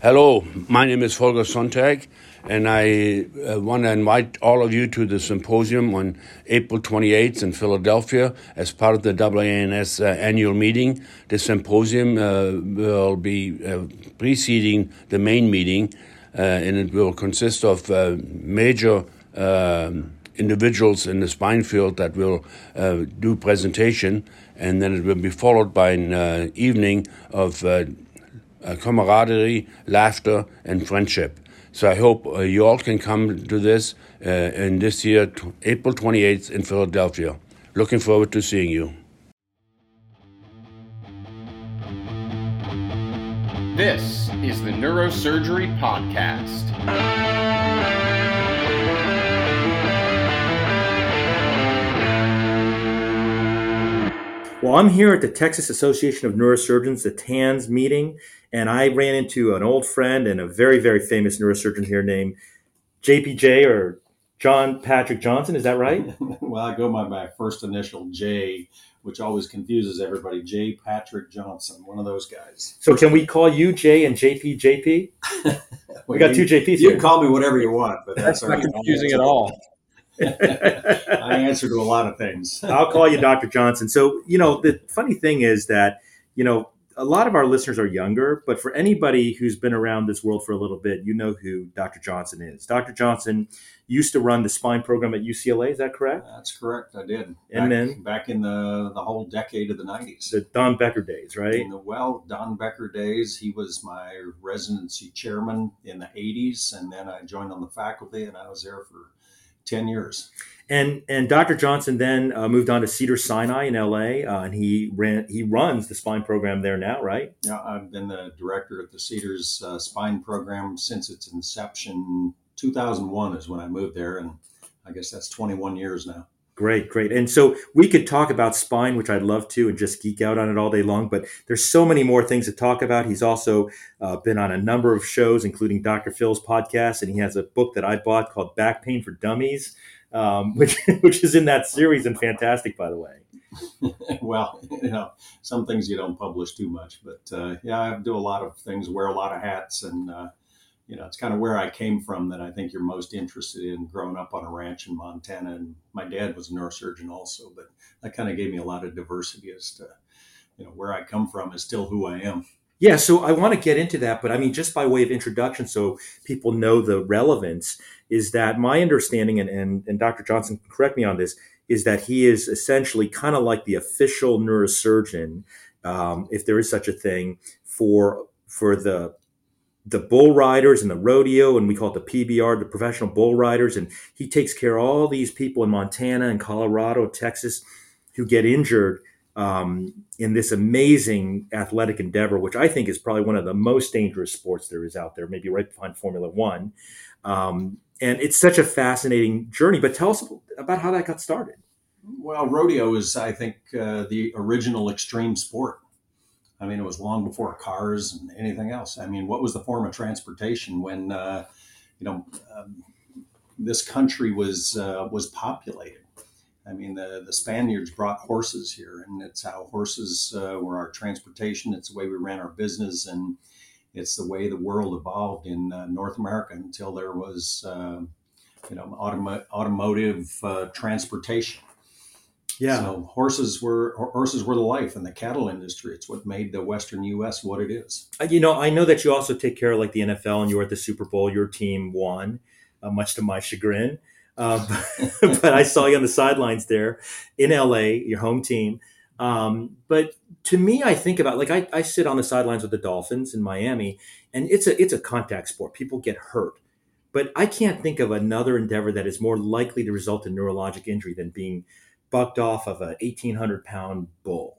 Hello, my name is Volker Sonntag, and I uh, want to invite all of you to the symposium on April 28th in Philadelphia as part of the WANS uh, annual meeting. The symposium uh, will be uh, preceding the main meeting, uh, and it will consist of uh, major um, individuals in the spine field that will do presentation, and then it will be followed by an evening of uh, camaraderie, laughter, and friendship. So I hope uh, you all can come to this uh, in this year, t- April 28th in Philadelphia. Looking forward to seeing you. This is the Neurosurgery Podcast. Well, I'm here at the Texas Association of Neurosurgeons, the TANS meeting, and I ran into an old friend and a very, very famous neurosurgeon here named JPJ or John Patrick Johnson. Is that right? well, I go by my first initial J, which always confuses everybody. J. Patrick Johnson, one of those guys. So, can we call you J and JP JP? we got two JPs. You here. can call me whatever you want, but that's, that's not confusing at all. I answer to a lot of things. I'll call you Dr. Johnson. So, you know, the funny thing is that, you know, a lot of our listeners are younger, but for anybody who's been around this world for a little bit, you know who Dr. Johnson is. Dr. Johnson used to run the spine program at UCLA. Is that correct? That's correct. I did. And back, then back in the the whole decade of the nineties, the Don Becker days, right? In the well, Don Becker days, he was my residency chairman in the eighties, and then I joined on the faculty, and I was there for 10 years. And and Dr. Johnson then uh, moved on to Cedar Sinai in LA, uh, and he ran he runs the spine program there now, right? Yeah, I've been the director of the Cedars uh, spine program since its inception. 2001 is when I moved there, and I guess that's 21 years now. Great, great. And so we could talk about spine, which I'd love to, and just geek out on it all day long. But there's so many more things to talk about. He's also uh, been on a number of shows, including Dr. Phil's podcast, and he has a book that I bought called Back Pain for Dummies, um, which which is in that series and fantastic, by the way. well, you know, some things you don't publish too much, but uh, yeah, I do a lot of things, wear a lot of hats, and uh, you know, it's kind of where I came from that I think you're most interested in growing up on a ranch in Montana. And my dad was a neurosurgeon also, but that kind of gave me a lot of diversity as to, you know, where I come from is still who I am. Yeah, so I want to get into that, but I mean, just by way of introduction, so people know the relevance, is that my understanding, and, and, and Dr. Johnson, correct me on this, is that he is essentially kind of like the official neurosurgeon, um, if there is such a thing, for for the the bull riders and the rodeo, and we call it the PBR, the professional bull riders. And he takes care of all these people in Montana and Colorado, Texas, who get injured um, in this amazing athletic endeavor, which I think is probably one of the most dangerous sports there is out there, maybe right behind Formula One. Um, and it's such a fascinating journey. But tell us about how that got started. Well, rodeo is, I think, uh, the original extreme sport. I mean, it was long before cars and anything else. I mean, what was the form of transportation when, uh, you know, um, this country was uh, was populated? I mean, the, the Spaniards brought horses here, and it's how horses uh, were our transportation. It's the way we ran our business, and it's the way the world evolved in uh, North America until there was, uh, you know, automo- automotive uh, transportation yeah. So horses were horses were the life in the cattle industry. It's what made the Western U.S. what it is. Uh, you know, I know that you also take care of like the NFL, and you were at the Super Bowl. Your team won, uh, much to my chagrin. Uh, but, but, I saw you on the sidelines there in LA, your home team. Um, but to me, I think about like I, I sit on the sidelines with the Dolphins in Miami, and it's a it's a contact sport. People get hurt, but I can't think of another endeavor that is more likely to result in neurologic injury than being bucked off of a 1800 pound bull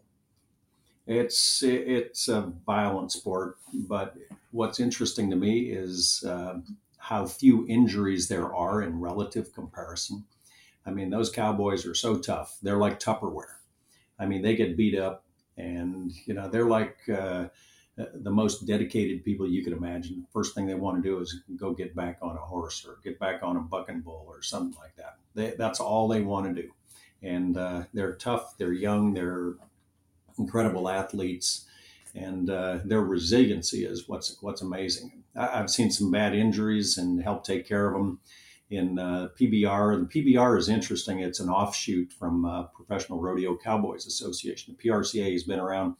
it's it's a violent sport but what's interesting to me is uh, how few injuries there are in relative comparison i mean those cowboys are so tough they're like tupperware i mean they get beat up and you know they're like uh, the most dedicated people you could imagine. The First thing they want to do is go get back on a horse or get back on a bucking bull or something like that. They, that's all they want to do and uh, they're tough, they're young, they're incredible athletes, and uh, their resiliency is what's what's amazing. I've seen some bad injuries and helped take care of them in uh, PBR. And PBR is interesting. It's an offshoot from uh, Professional Rodeo Cowboys Association. The PRCA has been around,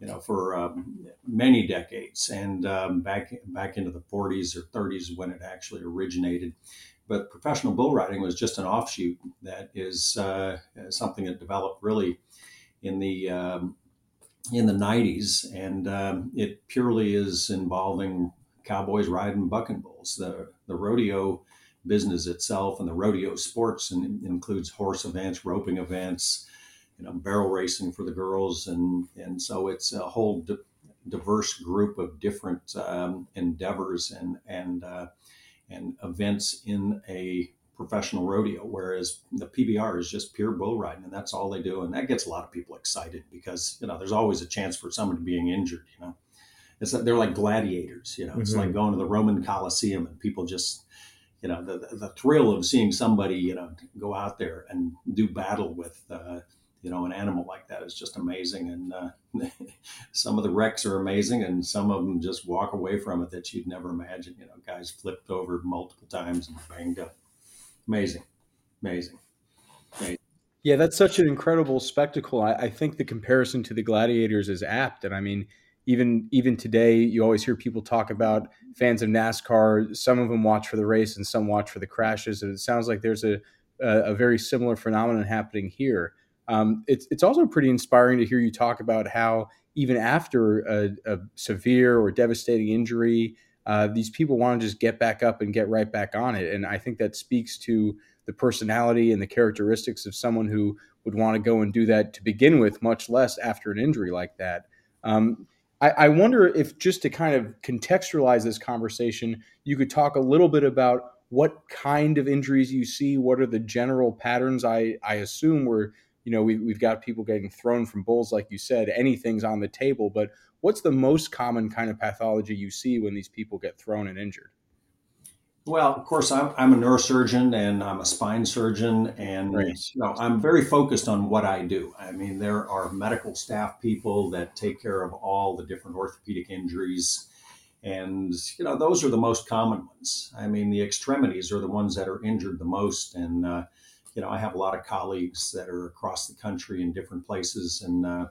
you know, for um, many decades, and um, back back into the 40s or 30s when it actually originated. But professional bull riding was just an offshoot that is uh, something that developed really in the um, in the 90s, and um, it purely is involving cowboys riding bucking bulls. The the rodeo business itself and the rodeo sports and includes horse events, roping events, you know, barrel racing for the girls, and and so it's a whole di- diverse group of different um, endeavors and and uh, and events in a professional rodeo, whereas the PBR is just pure bull riding, and that's all they do, and that gets a lot of people excited because you know there's always a chance for someone being injured. You know, it's like, they're like gladiators. You know, it's mm-hmm. like going to the Roman Coliseum and people just you know the, the thrill of seeing somebody you know go out there and do battle with uh, you know an animal like that is just amazing and uh, some of the wrecks are amazing and some of them just walk away from it that you'd never imagine you know guys flipped over multiple times and banged up amazing amazing, amazing. yeah that's such an incredible spectacle I, I think the comparison to the gladiators is apt and i mean even even today, you always hear people talk about fans of NASCAR. Some of them watch for the race, and some watch for the crashes. And it sounds like there's a a, a very similar phenomenon happening here. Um, it's it's also pretty inspiring to hear you talk about how even after a, a severe or devastating injury, uh, these people want to just get back up and get right back on it. And I think that speaks to the personality and the characteristics of someone who would want to go and do that to begin with, much less after an injury like that. Um, I, I wonder if just to kind of contextualize this conversation, you could talk a little bit about what kind of injuries you see. What are the general patterns? I, I assume we're, you know, we, we've got people getting thrown from bulls, like you said, anything's on the table. But what's the most common kind of pathology you see when these people get thrown and injured? Well, of course, I'm, I'm a neurosurgeon and I'm a spine surgeon, and right. you know, I'm very focused on what I do. I mean, there are medical staff people that take care of all the different orthopedic injuries, and you know, those are the most common ones. I mean, the extremities are the ones that are injured the most, and uh, you know, I have a lot of colleagues that are across the country in different places, and uh,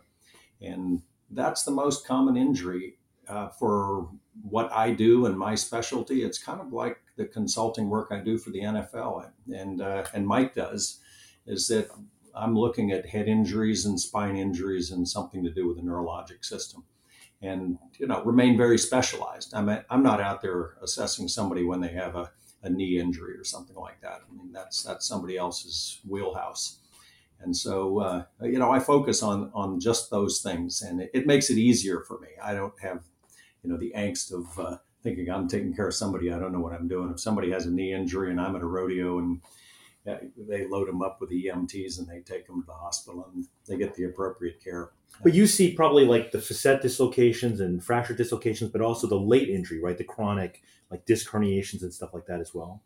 and that's the most common injury uh, for what I do and my specialty. It's kind of like the consulting work I do for the NFL and uh, and Mike does, is that I'm looking at head injuries and spine injuries and something to do with the neurologic system, and you know remain very specialized. I'm I'm not out there assessing somebody when they have a, a knee injury or something like that. I mean that's that's somebody else's wheelhouse. And so, uh, you know, I focus on on just those things, and it, it, makes it easier for me. I don't have, you know, the angst of uh, thinking I'm taking care of somebody. I don't know what I'm doing. If somebody has a knee injury and I'm at a rodeo and they load them up with the EMTs and they take them to the hospital and they get the appropriate care. But you see probably like the facet dislocations and fracture dislocations, but also the late injury, right? The chronic like disc herniations and stuff like that as well.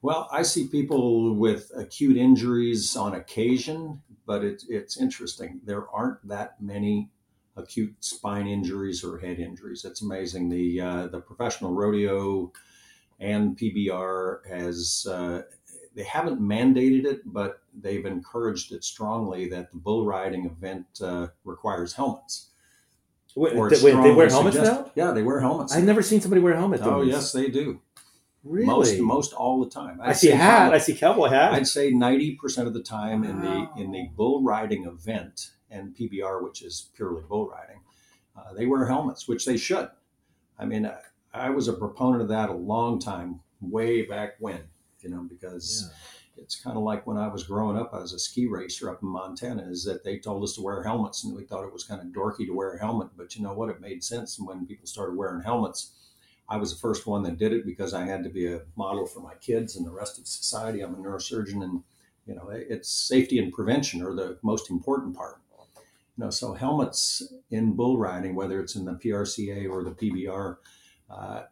Well, I see people with acute injuries on occasion, but it's it's interesting. There aren't that many acute spine injuries or head injuries. It's amazing. The uh, the professional rodeo and PBR has uh, they haven't mandated it, but they've encouraged it strongly that the bull riding event uh, requires helmets. Wait, wait they wear helmets now? Yeah, they wear helmets. I've never seen somebody wear a helmet. Oh, yes, they do. Really? Most most all the time. I'd i see a hat. Probably, I see cowboy hat. I'd say ninety percent of the time wow. in the in the bull riding event, and PBR, which is purely bull riding, uh, they wear helmets, which they should. I mean, I, I, was a proponent of that a long time, way back when, you know, because yeah. it's kind of like when I was growing up, I was a ski racer up in Montana, is that they told us to wear helmets and we thought it was kind of dorky to wear a helmet. But you know what? It made sense. And when people started wearing helmets, I was the first one that did it because I had to be a model for my kids and the rest of society. I'm a neurosurgeon and you know it's safety and prevention are the most important part you know, so helmets in bull riding, whether it's in the PRCA or the PBR, uh,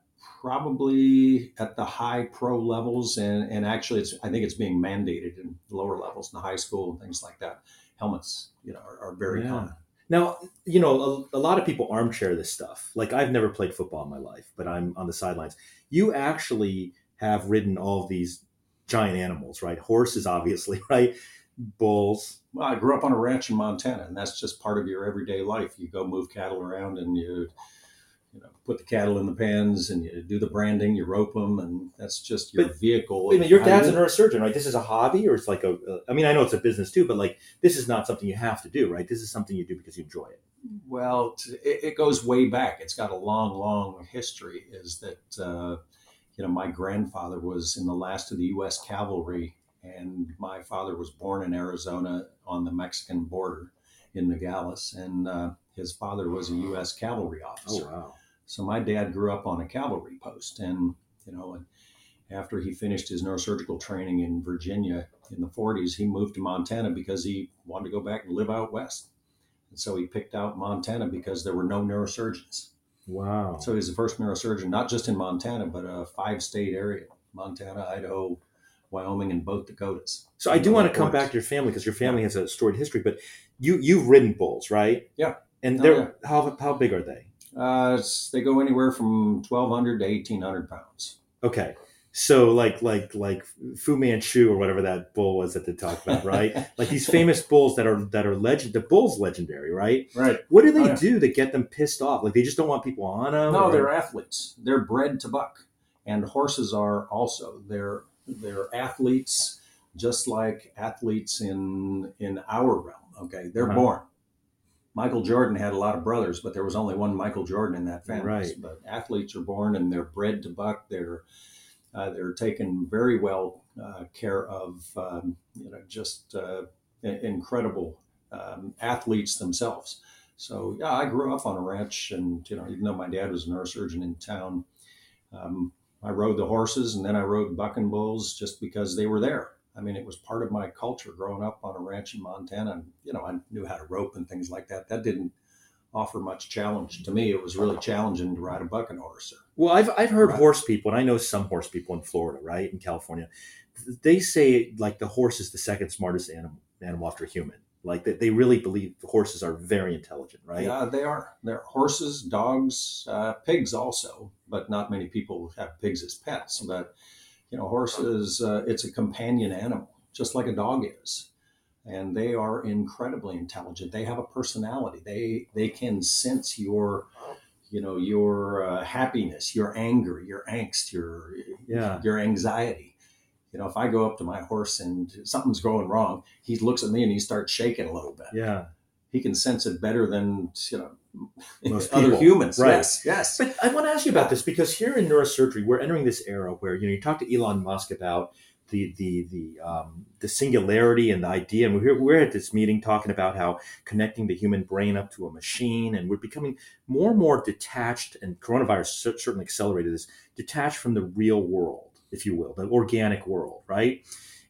probably at the high pro levels, and, and actually, it's I think it's being mandated in lower levels, in the high school and things like that. Helmets, you know, are, are very yeah. common. Now, you know, a, a, lot of people armchair this stuff. Like I've never played football in my life, but I'm on the sidelines. You actually have ridden all these giant animals, right? Horses, obviously, right? Bulls. Well, I grew up on a ranch in Montana, and that's just part of your everyday life. You go move cattle around, and you you know, put the cattle in the pens and you do the branding, you rope them, and that's just your but, vehicle. Wait a minute, your dad's a neurosurgeon, right? This is a hobby, or it's like a, a. I mean, I know it's a business too, but like this is not something you have to do, right? This is something you do because you enjoy it. Well, it, it goes way back. It's got a long, long history. Is that uh, you know my grandfather was in the last of the U.S. cavalry, and my father was born in Arizona on the Mexican border in Nogales, and uh, his father was a U.S. cavalry officer. Oh wow! So my dad grew up on a cavalry post, and you know, and after he finished his neurosurgical training in Virginia in the 40s, he moved to Montana because he wanted to go back and live out west. And so he picked out Montana because there were no neurosurgeons. Wow. So he's the first neurosurgeon, not just in Montana, but a five state area Montana, Idaho, Wyoming, and both Dakotas. So I do want to come back to your family because your family has a storied history, but you, you've ridden bulls, right? Yeah. And oh, they're, oh, yeah. how, how big are they? Uh, they go anywhere from 1,200 to 1,800 pounds. Okay. So like like like Fu Manchu or whatever that bull was that they talked about, right? like these famous bulls that are that are legend. The bull's legendary, right? Right. What do they oh, yeah. do to get them pissed off? Like they just don't want people on them. No, or? they're athletes. They're bred to buck, and horses are also. They're they're athletes, just like athletes in in our realm. Okay, they're uh-huh. born. Michael Jordan had a lot of brothers, but there was only one Michael Jordan in that family. Right. But athletes are born and they're bred to buck. They're uh, they're taken very well uh, care of. Um, you know, just uh, incredible um, athletes themselves. So yeah, I grew up on a ranch, and you know, even though my dad was a neurosurgeon in town, um, I rode the horses, and then I rode bucking bulls just because they were there. I mean, it was part of my culture growing up on a ranch in Montana. And, you know, I knew how to rope and things like that. That didn't offer much challenge to me. It was really challenging to ride a bucking horse. Or, well, I've, I've heard right. horse people, and I know some horse people in Florida, right, in California. They say like the horse is the second smartest animal, animal after human. Like they, they really believe horses are very intelligent, right? Yeah, they are. They're horses, dogs, uh, pigs also, but not many people have pigs as pets. But you know, horses, uh, it's a companion animal, just like a dog is. And they are incredibly intelligent. They have a personality. They they can sense your, you know, your uh, happiness, your anger, your angst, your yeah. your anxiety. You know, if I go up to my horse and something's going wrong, he looks at me and he starts shaking a little bit. Yeah, he can sense it better than you know most other humans. Right. Yes, yes. But I want to ask you about this because here in neurosurgery, we're entering this era where you know you talk to Elon Musk about the the the um, the singularity and the idea, and we're we're at this meeting talking about how connecting the human brain up to a machine, and we're becoming more and more detached. And coronavirus certainly accelerated this detached from the real world, if you will, the organic world, right?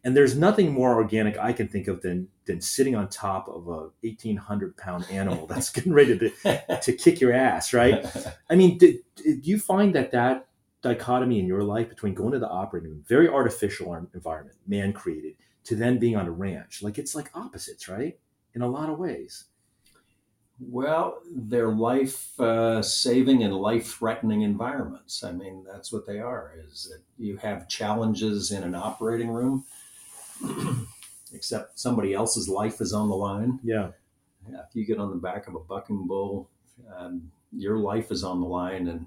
And there's nothing more organic I can think of than than sitting on top of a 1800 pound animal that's getting ready to, to kick your ass, right? I mean, do, do you find that that dichotomy in your life between going to the operating room, very artificial environment, man created, to then being on a ranch, like it's like opposites, right? In a lot of ways. Well, they're life uh, saving and life threatening environments. I mean, that's what they are. Is that you have challenges in an operating room except somebody else's life is on the line. Yeah. yeah if you get on the back of a bucking bull, um, your life is on the line. And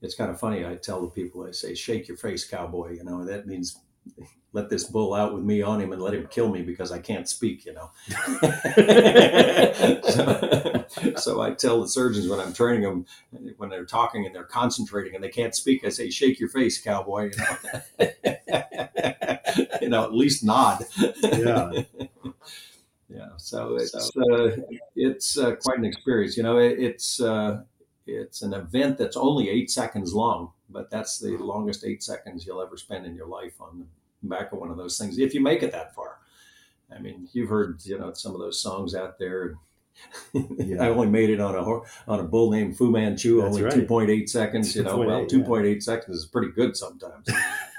it's kind of funny. I tell the people, I say, shake your face, cowboy. You know, that means let this bull out with me on him and let him kill me because I can't speak, you know. so, so, I tell the surgeons when I'm training them, when they're talking and they're concentrating and they can't speak, I say, shake your face, cowboy. You know, you know at least nod. Yeah. yeah. So it's, uh, it's uh, quite an experience. You know, it, it's, uh, it's an event that's only eight seconds long, but that's the longest eight seconds you'll ever spend in your life on the back of one of those things, if you make it that far. I mean, you've heard you know some of those songs out there. Yeah. I only made it on a on a bull named Fu Manchu, that's only right. two point eight seconds. You know, well, two point eight yeah. seconds is pretty good sometimes.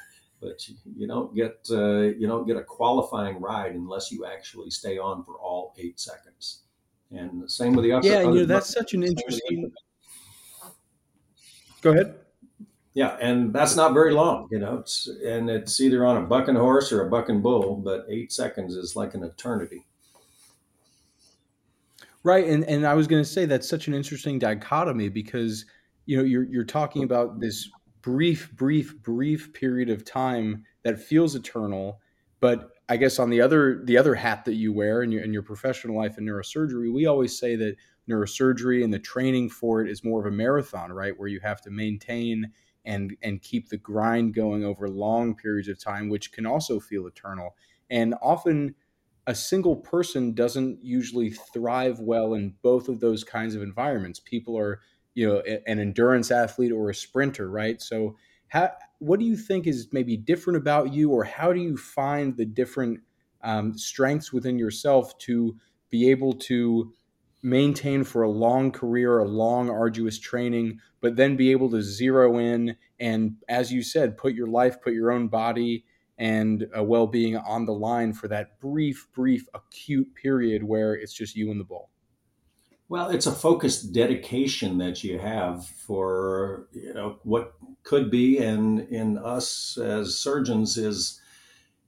but you, don't get uh, you don't get a qualifying ride unless you actually stay on for all eight seconds And the same with the upper. Yeah, you know that's such an interesting. Go ahead. Yeah, and that's not very long, you know. It's and it's either on a bucking horse or a bucking bull, but eight seconds is like an eternity. Right, and and I was going to say that's such an interesting dichotomy because you know you're you're talking about this brief, brief, brief period of time that feels eternal, but I guess on the other the other hat that you wear in your in your professional life in neurosurgery, we always say that neurosurgery and the training for it is more of a marathon, right? Where you have to maintain and and keep the grind going over long periods of time, which can also feel eternal. And often a single person doesn't usually thrive well in both of those kinds of environments. People are, you know, an endurance athlete or a sprinter, right? So how what do you think is maybe different about you, or how do you find the different um, strengths within yourself to be able to maintain for a long career, a long, arduous training, but then be able to zero in and, as you said, put your life, put your own body and well being on the line for that brief, brief, acute period where it's just you and the bull? Well, it's a focused dedication that you have for you know what could be, and in us as surgeons is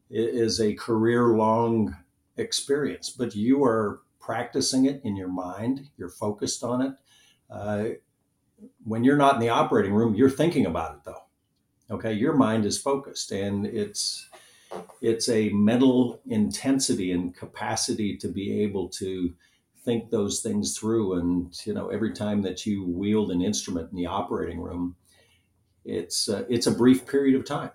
is a career long experience. But you are practicing it in your mind. You're focused on it. Uh, when you're not in the operating room, you're thinking about it though. Okay, your mind is focused, and it's it's a mental intensity and capacity to be able to think those things through. And you know, every time that you wield an instrument in the operating room, it's uh, it's a brief period of time.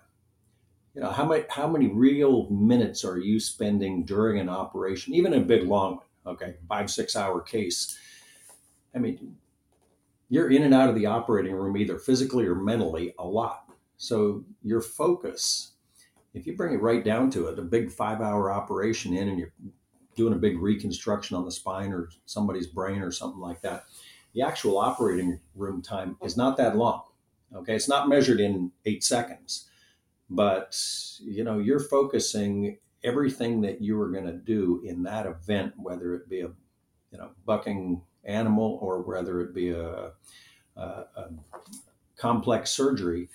You know, how many how many real minutes are you spending during an operation, even a big long one? Okay, five six hour case. I mean, you're in and out of the operating room either physically or mentally a lot. So your focus, if you bring it right down to it, a big five hour operation in and you're doing a big reconstruction on the spine or somebody's brain or something like that, the actual operating room time is not that long. Okay, it's not measured in eight seconds, but you know you're focusing everything that you are going to do in that event, whether it be a you know bucking animal or whether it be a, a, a complex surgery.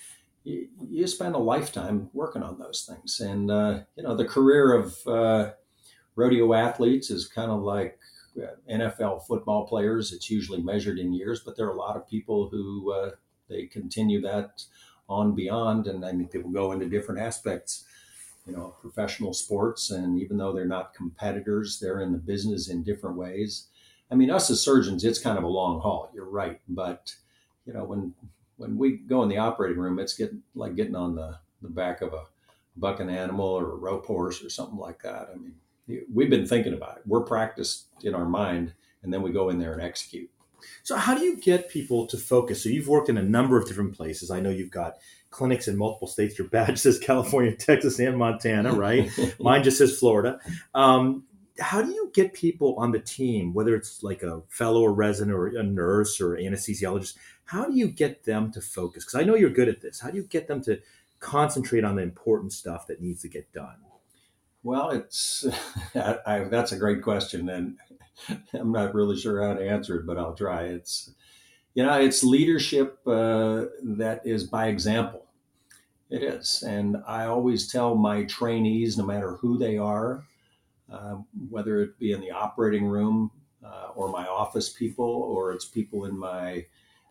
You, you, spend a lifetime working on those things, and uh, you know the career of uh, rodeo athletes is kind of like uh, NFL football players. It's usually measured in years, but there are a lot of people who uh, they continue that on beyond, and I mean people go into different aspects, you know, professional sports, and even though they're not competitors, they're in the business in different ways. I mean, us as surgeons, it's kind of a long haul. You're right, but you know when when we go in the operating room, it's getting like getting on the the back of a bucking animal or a rope horse or something like that. I mean, we've been thinking about it. We're practiced in our mind, and then we go in there and execute. So, how do you get people to focus? So, you've worked in a number of different places. I know you've got clinics in multiple states. Your badge says California, Texas, and Montana, right? Mine just says Florida. Um, how do you get people on the team, whether it's like a fellow or resident or a nurse or anesthesiologist? How do you get them to focus? Because I know you're good at this. How do you get them to concentrate on the important stuff that needs to get done? Well, it's I, I, that's a great question, and I'm not really sure how to answer it, but I'll try. It's you know, it's leadership uh, that is by example. It is, and I always tell my trainees, no matter who they are, uh, whether it be in the operating room uh, or my office people, or it's people in my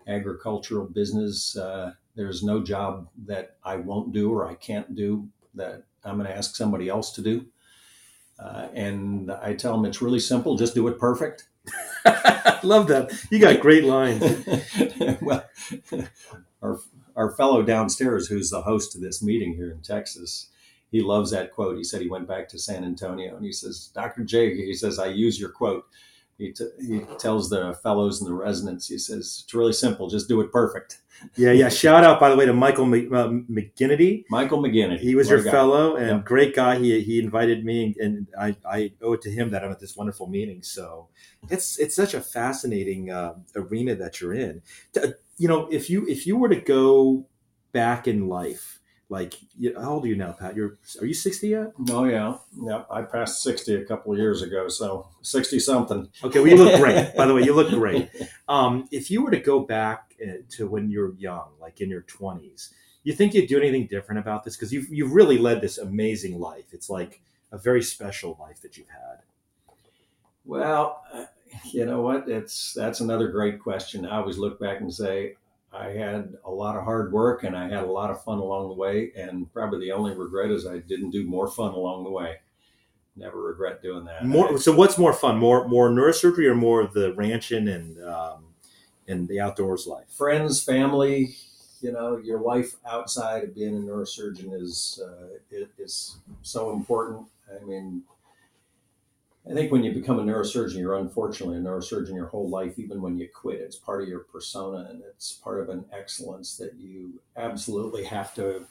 agricultural business, uh, there's no job that I won't do or I can't do that I'm going to ask somebody else to do. Uh, and I tell them it's really simple, just do it perfect. Love that. You got great lines. well, our, our fellow downstairs, who's the host of this meeting here in Texas, he loves that quote. He said he went back to San Antonio and he says, Dr. J, he says, I use your quote. He, t- he tells the fellows and the residents, he says, it's really simple, just do it perfect yeah, yeah. Shout out, by the way, to Michael uh, McGinity. Michael McGinity. He was what your fellow and yep. great guy. He he invited me, and I, I owe it to him that I'm at this wonderful meeting. So it's it's such a fascinating uh, arena that you're in. To, you know, if you if you were to go back in life, like you, how old are you now, Pat? You're are you 60 yet? Oh yeah, yep. I passed sixty a couple of years ago, so sixty something. Okay, well you look great. By the way, you look great. Um, if you were to go back uh, to when you're young, like in your 20s, you think you'd do anything different about this? Because you've you've really led this amazing life. It's like a very special life that you've had. Well, uh, you know what? It's that's another great question. I always look back and say I had a lot of hard work and I had a lot of fun along the way. And probably the only regret is I didn't do more fun along the way. Never regret doing that. More. So what's more fun? More more neurosurgery or more the ranching and um, and the outdoors life? Friends, family, you know, your life outside of being a neurosurgeon is uh, it is so important. I mean, I think when you become a neurosurgeon, you're unfortunately a neurosurgeon your whole life, even when you quit. It's part of your persona and it's part of an excellence that you absolutely have to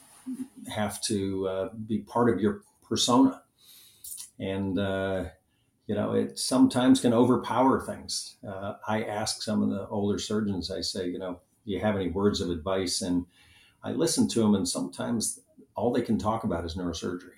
have to uh, be part of your persona. And uh, you know, it sometimes can overpower things. Uh, I ask some of the older surgeons, I say, you know, do you have any words of advice? And I listen to them, and sometimes all they can talk about is neurosurgery.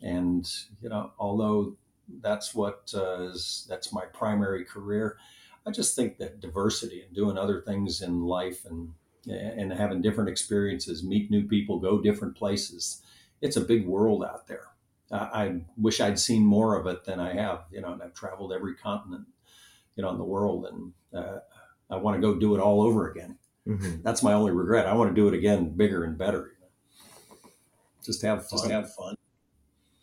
And you know, although that's what uh, is, that's my primary career. I just think that diversity and doing other things in life and and having different experiences, meet new people, go different places. It's a big world out there. I, I wish I'd seen more of it than I have. You know, and I've traveled every continent, you know, in the world, and uh, I want to go do it all over again. Mm-hmm. That's my only regret. I want to do it again, bigger and better. Just have fun. Just have fun.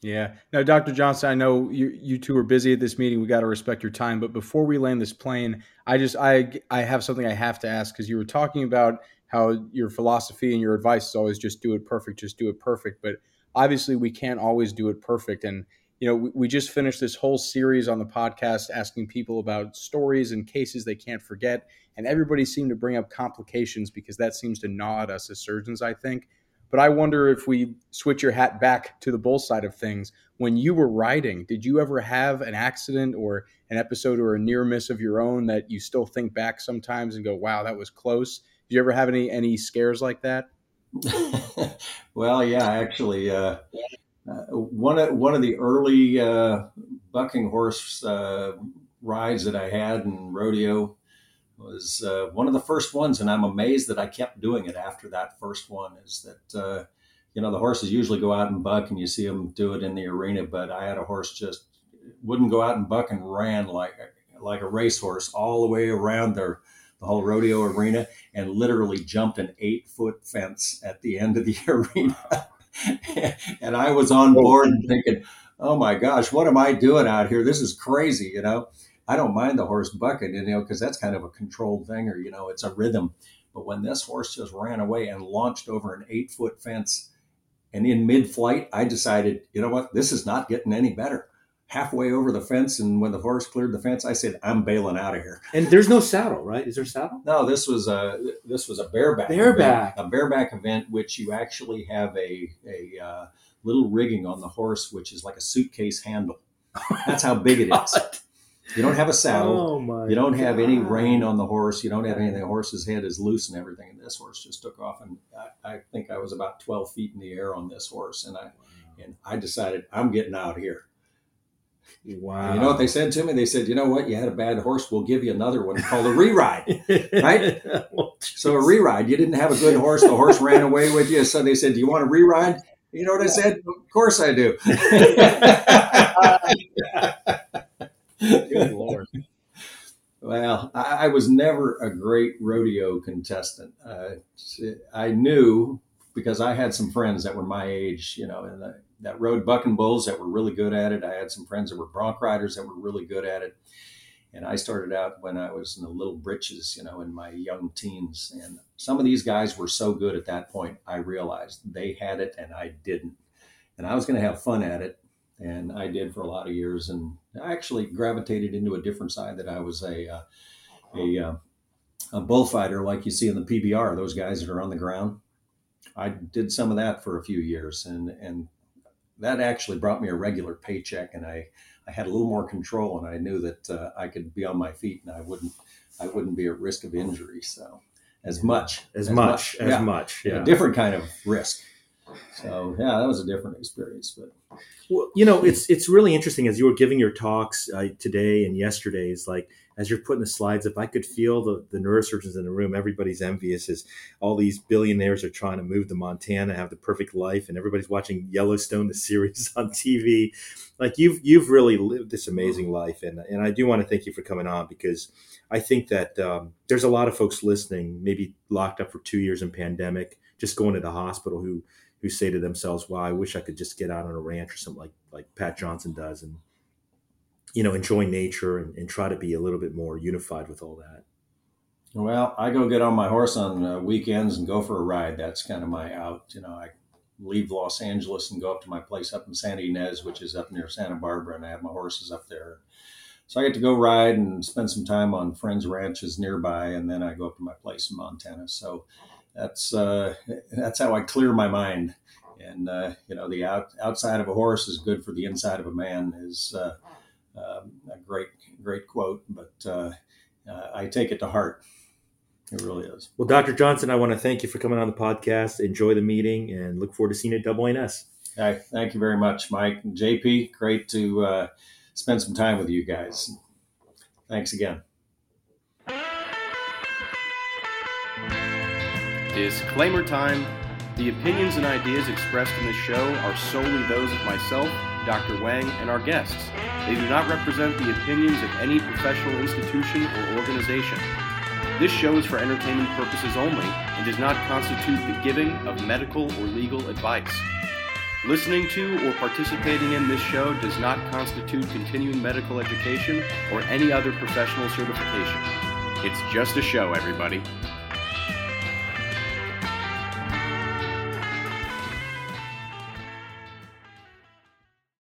Yeah. Now, Dr. Johnson, I know you you two are busy at this meeting. We got to respect your time. But before we land this plane, I just I I have something I have to ask because you were talking about how your philosophy and your advice is always just do it perfect, just do it perfect. But obviously, we can't always do it perfect. And you know, we, we just finished this whole series on the podcast asking people about stories and cases they can't forget, and everybody seemed to bring up complications because that seems to gnaw at us as surgeons. I think. But I wonder if we switch your hat back to the bull side of things. When you were riding, did you ever have an accident or an episode or a near miss of your own that you still think back sometimes and go, "Wow, that was close"? Did you ever have any any scares like that? well, yeah, actually, uh, uh, one of one of the early uh, bucking horse uh, rides that I had in rodeo was uh, one of the first ones, and I'm amazed that I kept doing it after that first one. Is that uh, you know the horses usually go out and buck, and you see them do it in the arena, but I had a horse just wouldn't go out and buck and ran like like a racehorse all the way around their the whole rodeo arena and literally jumped an eight foot fence at the end of the arena. and I was on board thinking, oh my gosh, what am I doing out here? This is crazy, you know. I don't mind the horse bucking, you know, because that's kind of a controlled thing or, you know, it's a rhythm. But when this horse just ran away and launched over an eight foot fence and in mid flight, I decided, you know what, this is not getting any better. Halfway over the fence, and when the horse cleared the fence, I said, "I'm bailing out of here." And there's no saddle, right? Is there a saddle? No, this was a this was a bareback bareback event, a bareback event, which you actually have a a uh, little rigging on the horse, which is like a suitcase handle. That's how big it is. You don't have a saddle. Oh you don't God. have any rein on the horse. You don't have anything. The horse's head is loose and everything. And this horse just took off. And I, I think I was about 12 feet in the air on this horse. And I, wow. and I decided I'm getting out here. Wow. And you know what they said to me? They said, you know what? You had a bad horse. We'll give you another one called a re-ride. right? oh, so a re-ride. You didn't have a good horse. The horse ran away with you. So they said, do you want a re-ride? You know what I said? Of course I do. Good Lord. Well, I, I, was never a great rodeo contestant. Uh, I knew because I had some friends that were my age, you know, and that rode bucking bulls that were really good at it. I had some friends that were bronc riders that were really good at it. And I started out when I was in the little britches, you know, in my young teens. And some of these guys were so good at that point, I realized they had it and I didn't. And I was going to have fun at it and I did for a lot of years. And I actually gravitated into a different side that I was a uh, a, uh, a bullfighter, like you see in the PBR, those guys that are on the ground. I did some of that for a few years, and and that actually brought me a regular paycheck, and I I had a little more control, and I knew that uh, I could be on my feet, and I wouldn't I wouldn't be at risk of injury. So as much as, as much, much, as yeah. much, yeah. a different kind of risk. So yeah, that was a different experience. But well, you know, it's it's really interesting as you were giving your talks uh, today and yesterday. Is like as you're putting the slides up, I could feel the, the neurosurgeons in the room. Everybody's envious as all these billionaires are trying to move to Montana, have the perfect life, and everybody's watching Yellowstone, the series on TV. Like you've you've really lived this amazing life, and and I do want to thank you for coming on because I think that um, there's a lot of folks listening, maybe locked up for two years in pandemic, just going to the hospital, who who say to themselves, "Wow, I wish I could just get out on a ranch or something like like Pat Johnson does, and you know, enjoy nature and, and try to be a little bit more unified with all that." Well, I go get on my horse on uh, weekends and go for a ride. That's kind of my out. You know, I leave Los Angeles and go up to my place up in Santa Ynez, which is up near Santa Barbara, and I have my horses up there. So I get to go ride and spend some time on friends' ranches nearby, and then I go up to my place in Montana. So that's uh, that's how I clear my mind. And uh, you know, the out, outside of a horse is good for the inside of a man is uh, um, a great great quote, but uh, uh, I take it to heart. It really is. Well, Dr. Johnson, I want to thank you for coming on the podcast. Enjoy the meeting and look forward to seeing you at Double ANS. Hi, thank you very much, Mike. And JP, great to uh, spend some time with you guys. Thanks again. Disclaimer time. The opinions and ideas expressed in this show are solely those of myself, Dr. Wang, and our guests. They do not represent the opinions of any professional institution or organization. This show is for entertainment purposes only and does not constitute the giving of medical or legal advice. Listening to or participating in this show does not constitute continuing medical education or any other professional certification. It's just a show, everybody.